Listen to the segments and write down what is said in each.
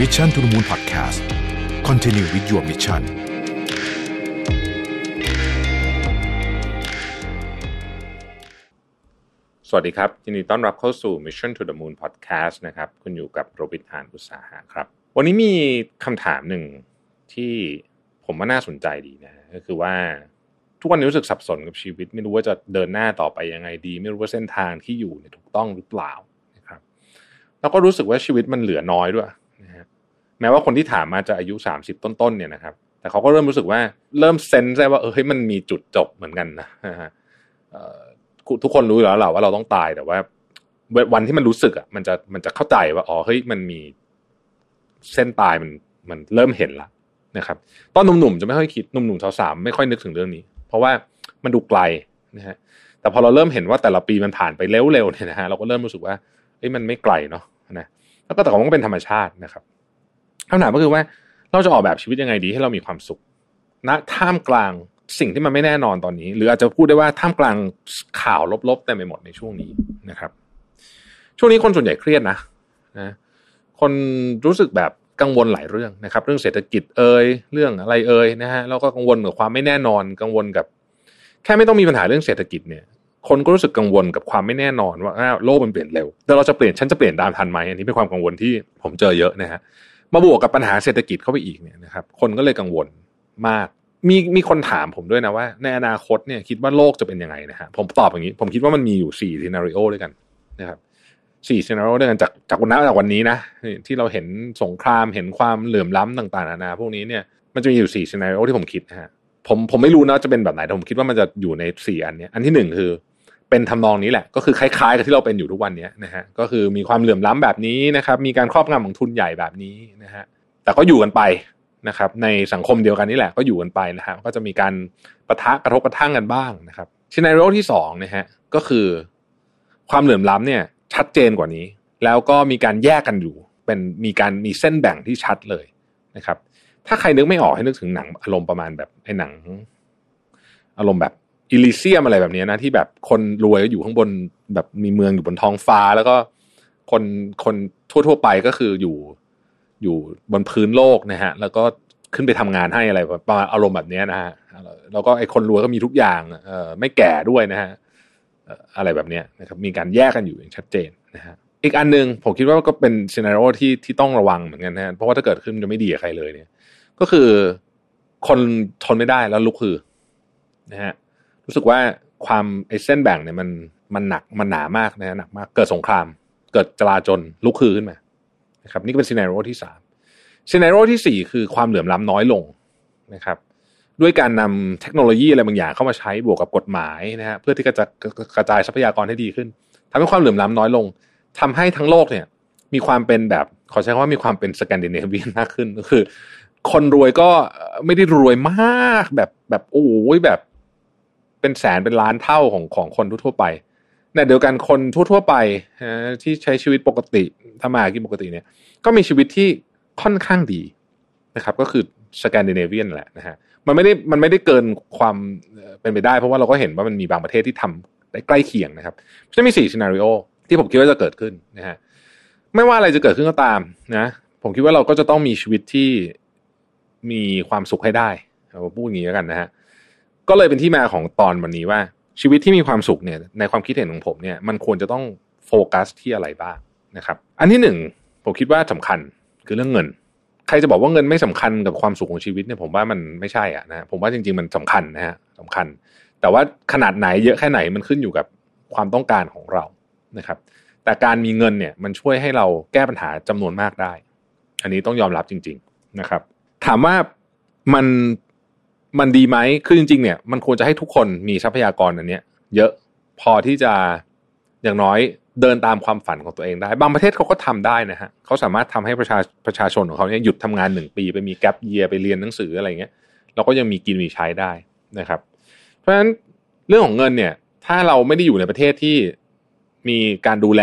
Mission to the Moon Podcast Continue with your mission สวัสดีครับยินดีต้อนรับเข้าสู่ Mission to the Moon Podcast นะครับ คุณอยู่กับโรบิทานอุตสาหะครับ วันนี้มีคำถามหนึ่งที่ผมว่าน่าสนใจดีนะ ก็คือว่าทุกวันนี้รู้สึกสับสนกับชีวิต ไม่รู้ว่าจะเดินหน้าต่อไปยังไงดี ไม่รู้ว่าเส้นทางที่อยู่เนี่ยถูกต้องหรือเปล่านะครับ แล้วก็รู้สึกว่าชีวิตมันเหลือน้อยด้วย ม้ว่าคนที่ถามมาจะอายุ 30 ต้นๆเนี่ยนะครับ แต่เขาก็เริ่มรู้สึกว่าเริ่มเซนส์ได้ว่าเออเฮ้ยมันมีจุดจบเหมือนกันนะฮะทุกคนรู้อยู่แล้วแหละว่าเราต้องตายแต่ว่า วันที่มันรู้สึกอะมันจะมันจะเข้าใจว่าอ๋อเฮ้ยมันมีเส้นตายมันมันเริ่มเห็นละนะครับ ตอนหนุ่มๆจะไม่ค่อยคิดหนุ่มๆสาวๆไม่ค่อยนึกถึงเรื่องนี้ เพราะว่ามันดูไกลนะฮะแต่พอเราเริ่มเห็นว่าแต่ละปีมันผ่านไปเร็วๆเนี่ยนะฮะเราก็เริ่มรู้สึกว่าเฮ้ยมันไม่ไกลเนาะนะแล้วก็แต่ของมันก็เป็นธรรมชาตินะครับ คำถามก็คือว่าเราจะออกแบบชีวิตยังไงดีให้เรามีความสุขณท่ามกลางสิ่งที่มันไม่แน่นอนตอนนี้ หรืออาจจะพูดได้ว่าท่ามกลางข่าวลบๆเต็มไปหมดในช่วงนี้นะครับ ช่วงนี้คนส่วนใหญ่เครียดนะนะคนรู้สึกแบบกังวลหลายเรื่องนะครับ เรื่องเศรษฐกิจเอ่ยเรื่องอะไรเอ่ยนะฮะแล้วก็กังวลกับความไม่แน่นอน กังวลกับ แค่ไม่ต้องมีปัญหาเรื่องเศรษฐกิจเนี่ย คนก็รู้สึกกังวลกับความไม่แน่นอนว่าโลกมันเปลี่ยนเร็วแต่เราจะเปลี่ยนฉันจะเปลี่ยนตามทันไหมอันนี้เป็นความกังวลที่ผมเจอเยอะนะฮะ มาบวกกับปัญหาเศรษฐกิจเข้าไปอีกเนี่ยนะครับคนก็เลยกังวลมากมีมีคนถามผมด้วยนะว่าในอนาคตเนี่ยคิดว่าโลกจะเป็นยังไงนะฮะผมตอบอย่างนี้ ผมคิดว่ามันมีอยู่สี่ซีนารีโอด้วยกันนะครับสี่ซีนารีโอด้วยกันจากจากวันนั้นจากวันนี้นะที่เราเห็นสงครามเห็นความเหลื่อมล้ำต่างๆนานาพวกนี้เนี่ยมันจะมีอยู่สี่ซีนารีโอที่ผมคิดนะฮะผมผมไม่รู้นะจะเป็นแบบไหนแต่ผมคิดว่ามันจะอยู่ในสี่อันนี้อันที่หนึ่งคือ เป็นทำนองนี้แหละ ก็คือคล้ายๆกับที่เราเป็นอยู่ทุกวันนี้นะฮะก็คือมีความเหลื่อมล้ำแบบนี้นะครับ มีการครอบงำของทุนใหญ่แบบนี้นะฮะแต่ก็อยู่กันไปนะครับ ในสังคมเดียวกันนี่แหละก็อยู่กันไปนะฮะก็จะมีการประทะกระทบกระทั่งกันบ้างนะครับซีนารีโอที่สองนะฮะก็คือความเหลื่อมล้ำเนี่ย ชัดเจนกว่านี้ แล้วก็มีการแยกกันอยู่ เป็นมีการมีเส้นแบ่งที่ชัดเลยนะครับ ถ้าใครนึกไม่ออกให้นึกถึงหนังอารมณ์ประมาณแบบไอ้หนัง อารมณ์แบบ อิลิเซียมอะไรแบบนี้นะ ที่แบบคนรวยก็อยู่ข้างบนแบบมีเมืองอยู่บนท้องฟ้า แล้วก็คนคนทั่ว ๆ ไปก็คืออยู่อยู่บนพื้นโลกนะฮะ แล้วก็ขึ้นไปทำงานให้อะไรประมาณอารมณ์แบบนี้นะฮะแล้วก็ไอ้คนรวยก็มีทุกอย่างเออไม่แก่ด้วยนะฮะอะไรแบบนี้นะครับ มีการแยกกันอยู่อย่างชัดเจนนะฮะอีกอันหนึ่งผมคิดว่าก็เป็นซีนารีโอที่ที่ต้องระวังเหมือนกันนะเพราะว่าถ้าเกิดขึ้นจะไม่ดีกับใครเลยเนี่ย ก็คือคนทนไม่ได้แล้วลุกคือนะฮะ รู้สึกว่าความไอ้เส้นแบ่งเนี่ยมันมันหนักมันหนามากนะหนักมาก เกิดสงคราม เกิดจลาจลลุกคือขึ้นมานะครับ นี่ก็เป็นซีนารีโอที่สามซีนารีโอที่สี่คือความเหลื่อมล้ำน้อยลงนะครับ ด้วยการนำเทคโนโลยีอะไรบางอย่างเข้ามาใช้บวกกับกฎหมายนะฮะเพื่อที่จะกระจายทรัพยากรให้ดีขึ้นทำให้ความเหลื่อมล้ำน้อยลงทำให้ทั้งโลกเนี่ย มีความเป็นแบบขอใช้คำว่ามีความเป็นสแกนดิเนเวียนมากขึ้นก็คือ คนรวยก็ไม่ได้รวยมากแบบแบบโอ้ยแบบ เป็นแสนเป็นล้านเท่าของของคนทั่วไปในเดียวกันคนทั่วๆไปที่ใช้ชีวิตปกติทำมาหากินปกติเนี่ย ก็มีชีวิตที่ค่อนข้างดีนะครับ ก็คือสแกนดิเนเวียนแหละนะฮะมันไม่ได้มันไม่ได้เกินความเป็นไปได้ เพราะว่าเราก็เห็นว่ามันมีบางประเทศที่ทำได้ใกล้เคียงนะครับจะมีสี่ซีนารีโอที่ผมคิดว่าจะเกิดขึ้นนะฮะไม่ว่าอะไรจะเกิดขึ้นก็ตามนะผมคิดว่าเราก็จะต้องมีชีวิตที่มีความสุขให้ได้เราพูดอย่างนี้แล้วกันนะฮะ ก็เลยเป็นที่มาของตอนวันนี้ว่า ชีวิตที่มีความสุขเนี่ยในความคิดเห็นของผมเนี่ยมันควรจะต้องโฟกัสที่อะไรบ้างนะครับ อันที่หนึ่งผมคิดว่าสำคัญคือเรื่องเงิน ใครจะบอกว่าเงินไม่สำคัญกับความสุขของชีวิตเนี่ยผมว่ามันไม่ใช่อะนะผมว่าจริง ๆมันสำคัญนะฮะสำคัญ แต่ว่าขนาดไหนเยอะแค่ไหนมันขึ้นอยู่กับความต้องการของเรานะครับ แต่การมีเงินเนี่ยมันช่วยให้เราแก้ปัญหาจำนวนมากได้ อันนี้ต้องยอมรับจริง ๆนะครับ ถามว่ามัน มันดีไหมคือจริง ๆ เนี่ย มันควรจะให้ทุกคนมีทรัพยากรอันเนี้ย เยอะพอที่จะอย่างน้อยเดินตามความฝันของตัวเองได้ บางประเทศเขาก็ทำได้นะฮะเขาสามารถทำให้ประชาประชาชนของเขาเนี่ยหยุดทำงานหนึ่งปีไปมีแกลบเยียไปเรียนหนังสืออะไรเงี้ยเราก็ยังมีกินมีใช้ได้นะครับ เพราะฉะนั้นเรื่องของเงินเนี่ย ถ้าเราไม่ได้อยู่ในประเทศที่มีการดูแล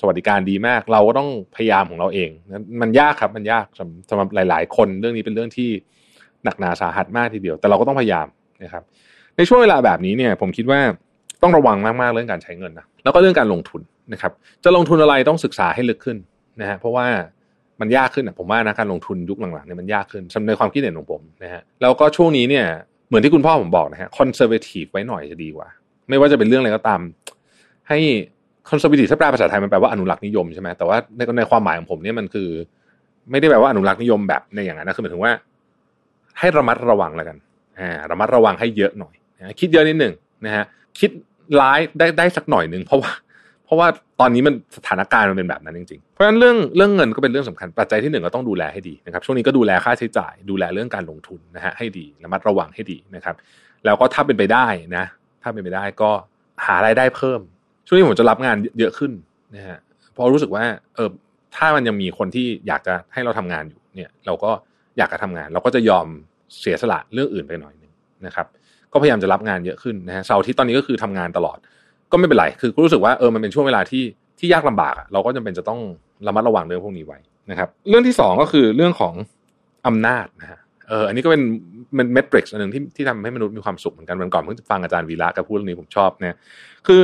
สวัสดิการดีมาก เราก็ต้องพยายามของเราเอง มันยากครับมันยากสำหรับหลาย ๆ คนเรื่องนี้เป็นเรื่องที่ หนักหนาสาหัสมากทีเดียว แต่เราก็ต้องพยายามนะครับ ในช่วงเวลาแบบนี้เนี่ย ผมคิดว่าต้องระวังมากๆเรื่องการใช้เงินนะแล้วก็เรื่องการลงทุนนะครับ จะลงทุนอะไรต้องศึกษาให้ลึกขึ้นนะฮะเพราะว่ามันยากขึ้นอะผมว่านะการลงทุนยุคหลังๆเนี่ยมันยากขึ้นในความคิดเห็นของผมนะฮะแล้วก็ช่วงนี้เนี่ยเหมือนที่คุณพ่อผมบอกนะฮะคอนเซอร์เวทีฟไว้หน่อยจะดีกว่า ไม่ว่าจะเป็นเรื่องอะไรก็ตาม ให้คอนเซอร์เวทีฟถ้าแปลภาษาไทยมันแปลว่าอนุรักษ์นิยมใช่ไหมแต่ว่าในในความหมายของผมเนี่ยมันคือ ไม่ได้แปลว่าอนุรักษ์นิยมแบบในอย่างนั้นนะคือหมายถึงว่า ให้ระมัดระวังแล้วกันอ่าระมัดระวังให้เยอะหน่อยนะคิดเยอะนิดหนึ่งนะฮะคิดร้ายได้ได้สักหน่อยหนึ่งเพราะว่า เพราะว่าตอนนี้มันสถานการณ์มันเป็นแบบนั้นจริงๆ เพราะฉะนั้นเรื่องเรื่องเงินก็เป็นเรื่องสำคัญปัจจัยที่หนึ่งก็ต้องดูแลให้ดีนะครับช่วงนี้ก็ดูแลค่าใช้จ่าย ดูแลเรื่องการลงทุนนะฮะให้ดีระมัดระวังให้ดีนะครับ แล้วก็ถ้าเป็นไปได้นะ ถ้าเป็นไปได้ก็หารายได้เพิ่ม ช่วงนี้ผมจะรับงานเยอะขึ้นนะฮะเพราะรู้สึกว่าเออถ้ามันยังมีคนที่อยากจะให้เราทำงานอยู่เนี่ย เราก็ อยากจะทำงาน เราก็จะยอมเสียสละเรื่องอื่นไปหน่อยนึงนะครับ ก็พยายามจะรับงานเยอะขึ้นนะฮะเสาร์ที่ตอนนี้ก็คือทำงานตลอด ก็ไม่เป็นไรคือรู้สึกว่าเออมันเป็นช่วงเวลาที่ที่ยากลำบากเราก็จำเป็นจะต้องระมัดระวังเรื่องพวกนี้ไว้นะครับ เรื่องที่สองก็คือเรื่องของอำนาจนะฮะเอออันนี้ก็เป็นมันเมทริกซ์อันหนึ่งที่ที่ทำให้มนุษย์มีความสุขเหมือนกันวันก่อนเพิ่งฟังอาจารย์วีระกับพูดเรื่องนี้ผมชอบนะคือ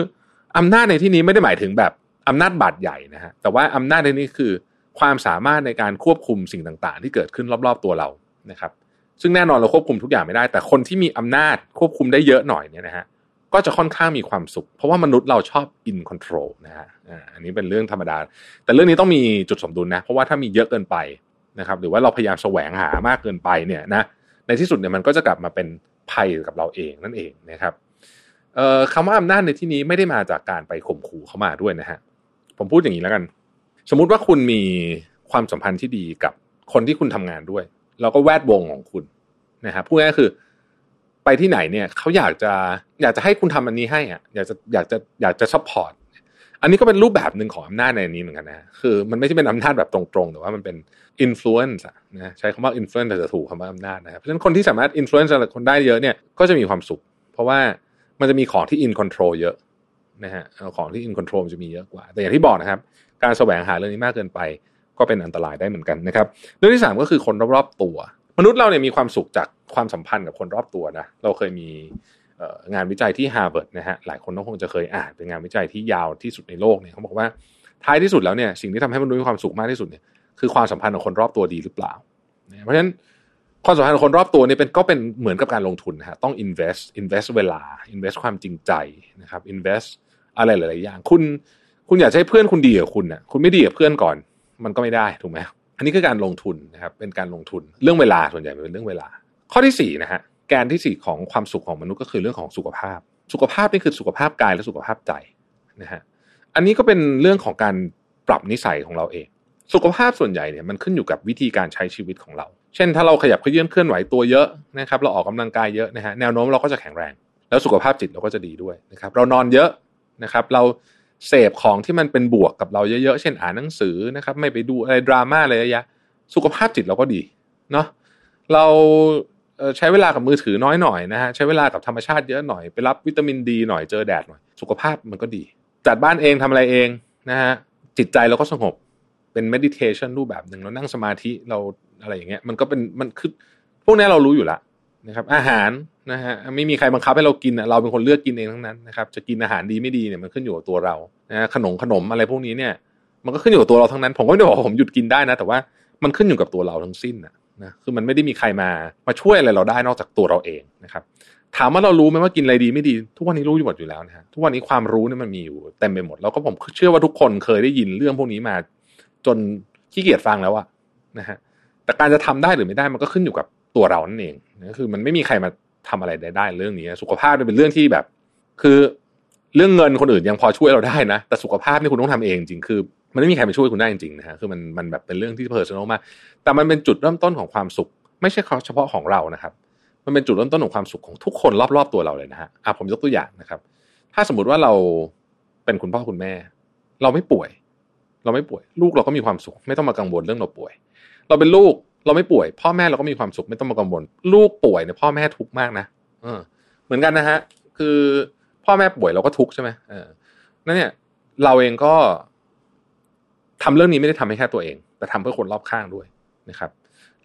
อำนาจในที่นี้ไม่ได้หมายถึงแบบอำนาจบาดใหญ่นะฮะแต่ว่าอำนาจในนี้คือ ความสามารถในการควบคุมสิ่งต่างๆ ที่เกิดขึ้นรอบๆตัวเรานะครับ ซึ่งแน่นอนเราควบคุมทุกอย่างไม่ได้ แต่คนที่มีอำนาจควบคุมได้เยอะหน่อยเนี่ยนะฮะก็จะค่อนข้างมีความสุข เพราะว่ามนุษย์เราชอบ in control นะฮะอันนี้เป็นเรื่องธรรมดา แต่เรื่องนี้ต้องมีจุดสมดุลนะ เพราะว่าถ้ามีเยอะเกินไปนะครับ หรือว่าเราพยายามแสวงหามากเกินไปเนี่ยนะในที่สุดเนี่ยมันก็จะกลับมาเป็นภัยกับเราเองนั่นเองนะครับคำว่าอำนาจในที่นี้ไม่ได้มาจากการไปข่มขู่เขามาด้วยนะฮะผมพูดอย่างนี้แล้วกัน สมมุติว่าคุณมีความสัมพันธ์ที่ดีกับคนที่คุณทำงานด้วย แล้วก็แวดวงของคุณนะครับพูดง่ายๆคือ ไปที่ไหนเนี่ยเขาอยากจะอยากจะให้คุณทำอันนี้ให้อะอยากจะอยากจะอยากจะ support อันนี้ก็เป็นรูปแบบหนึ่งของอำนาจในนี้เหมือนกันนะ คือมันไม่ใช่เป็นอำนาจแบบตรงๆ แต่ว่ามันเป็น influence นะใช้คำว่า influence จะถูกคำว่าอำนาจนะครับ เพราะฉะนั้นคนที่สามารถ influence คนได้เยอะเนี่ย ก็จะมีความสุข เพราะว่ามันจะมีของที่ in control เยอะ นะฮะของที่ in control จะมีเยอะกว่า แต่อย่างที่บอกนะครับ การแสวงหาเรื่องนี้มากเกินไป ก็เป็นอันตรายได้เหมือนกันนะครับ เรื่องที่สามก็คือคนรอบๆตัว มนุษย์เราเนี่ยมีความสุขจากความสัมพันธ์กับคนรอบตัวนะเราเคยมีงานวิจัยที่ฮาร์วาร์ดนะฮะหลายคนต้องคงจะเคยอ่านเป็นงานวิจัยที่ยาวที่สุดในโลกเนี่ยเขาบอกว่าท้ายที่สุดแล้วเนี่ยสิ่งที่ทำให้มนุษย์มีความสุขมากที่สุดเนี่ยคือความสัมพันธ์ของคนรอบตัวดีหรือเปล่า เพราะฉะนั้น ความสัมพันธ์ของคนรอบตัวนี่เป็นก็เป็นเหมือนกับการลงทุนนะฮะต้อง invest invest เวลา invest ความจริงใจนะครับ invest อะไรหลาย ๆ อย่าง คุณคุณอยากให้เพื่อนคุณดีกับคุณน่ะคุณไม่ดีกับเพื่อนก่อน มันก็ไม่ได้ถูกไหมอันนี้คือการลงทุนนะครับเป็นการลงทุนเรื่องเวลาส่วนใหญ่เป็นเรื่องเวลา ข้อที่สี่นะฮะแกนที่สี่ของความสุขของมนุษย์ก็คือเรื่องของสุขภาพ สุขภาพนี่คือสุขภาพกายและสุขภาพใจนะฮะอันนี้ก็เป็นเรื่องของการปรับนิสัยของเราเอง สุขภาพส่วนใหญ่เนี่ยมันขึ้นอยู่กับวิธีการใช้ชีวิตของเรา เช่นถ้าเราขยับขยื่นเคลื่อนไหวตัวเยอะนะครับ เราออกกำลังกายเยอะนะฮะแนวโน้มเราก็จะแข็งแรง แล้วสุขภาพจิตเราก็จะดีด้วยนะครับ เรานอนเยอะนะครับ เราเสพของที่มันเป็นบวกกับเราเยอะๆเช่นอ่านหนังสือนะครับ ไม่ไปดูอะไรดราม่าอะไรเยอะสุขภาพจิตเราก็ดีเนาะเราใช้เวลากับมือถือน้อยหน่อยนะฮะใช้เวลากับธรรมชาติเยอะหน่อยไปรับวิตามินดีหน่อยเจอแดดหน่อย สุขภาพมันก็ดี จัดบ้านเองทำอะไรเองนะฮะจิตใจเราก็สงบ เป็นเมดิเทชันรูปแบบหนึ่งเรานั่งสมาธิเราอะไรอย่างเงี้ย มันก็เป็นมันคือพวกนี้เรารู้อยู่แล้วนะครับ อาหารนะฮะไม่มีใครบังคับให้เรากินเราเป็นคนเลือกกินเองทั้งนั้นนะครับ จะกินอาหารดีไม่ดีเนี่ยมันขึ้นอยู่กับตัวเรานะขนมขนมอะไรพวกนี้เนี่ย มันก็ขึ้นอยู่กับตัวเราทั้งนั้น ผมก็ไม่ได้บอกผมหยุดกินได้นะ แต่ว่ามันขึ้นอยู่กับตัวเราทั้งสิ้นนะนะคือมันไม่ได้มีใครมามาช่วยอะไรเราได้นอกจากตัวเราเองนะครับ ถามว่าเรารู้ไหมว่ากินอะไรดีไม่ดี ทุกวันนี้รู้อยู่หมดอยู่แล้วนะฮะทุกวันนี้ความรู้เนี่ยมันมีอยู่เต็มไปหมดแล้วก็ผมเชื่อว่าทุกคนเคยได้ยินเรื่องพวกนี้มา จนขี้เกียจฟังแล้วอะนะฮะแต่การจะทำได้หรือไม่ได้มันก็ขึ้นอยู่กับตัวเรานั่นเองนะคือมันไม่มีใครมาทำอะไรได้ได้เรื่องนี้ สุขภาพเป็นเรื่องที่แบบ คือเรื่องเงินคนอื่นยังพอช่วยเราได้นะ แต่สุขภาพนี่คุณต้องทำเองจริงคือ มันไม่มีใครมาช่วยคุณได้จริงๆนะฮะคือมันมันแบบเป็นเรื่องที่เพอร์ซันอลมากแต่มันเป็นจุดเริ่มต้นของความสุข ไม่ใช่เฉพาะของเรานะครับ มันเป็นจุดเริ่มต้นของความสุขของทุกคนรอบๆตัวเราเลยนะฮะอะผมยกตัวอย่างนะครับ ถ้าสมมติว่าเราเป็นคุณพ่อคุณแม่ เราไม่ป่วย เราไม่ป่วย ลูกเราก็มีความสุข ไม่ต้องมากังวลเรื่องเราป่วย เราเป็นลูกเราไม่ป่วย พ่อแม่เราก็มีความสุขไม่ต้องมากังวล ลูกป่วยเนี่ยพ่อแม่ทุกข์มากนะเออ เหมือนกันนะฮะ คือพ่อแม่ป่วยเราก็ทุกข์ใช่ไหมเออนั่นเนี่ย เราเองก็ทำเรื่องนี้ไม่ได้ทำให้แค่ตัวเอง แต่ทำเพื่อคนรอบข้างด้วยนะครับ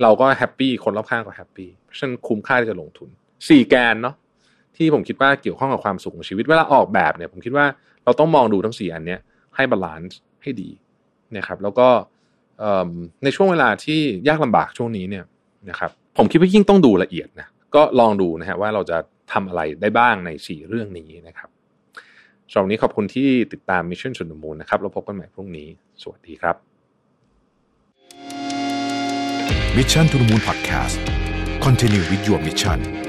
เราก็ happy คนรอบข้างก็ happy เพราะฉะนั้นคุ้มค่าที่จะลงทุนสี่แกนเนาะที่ผมคิดว่าเกี่ยวข้องกับความสุขของชีวิตเวลาออกแบบเนี่ย ผมคิดว่าเราต้องมองดูทั้งสี่อันเนี้ยให้ balance ให้ดี นะครับแล้วก็ในช่วงเวลาที่ยากลำบากช่วงนี้เนี่ยนะครับผมคิดว่ายิ่งต้องดูละเอียดนะก็ลองดูนะฮะว่าเราจะทำอะไรได้บ้างใน 4 เรื่องนี้นะครับสำหรับวันนี้ขอบคุณที่ติดตาม Mission to the Moon นะครับเราพบกันใหม่พรุ่งนี้ สวัสดีครับ Mission to the Moon Podcast Continue with your mission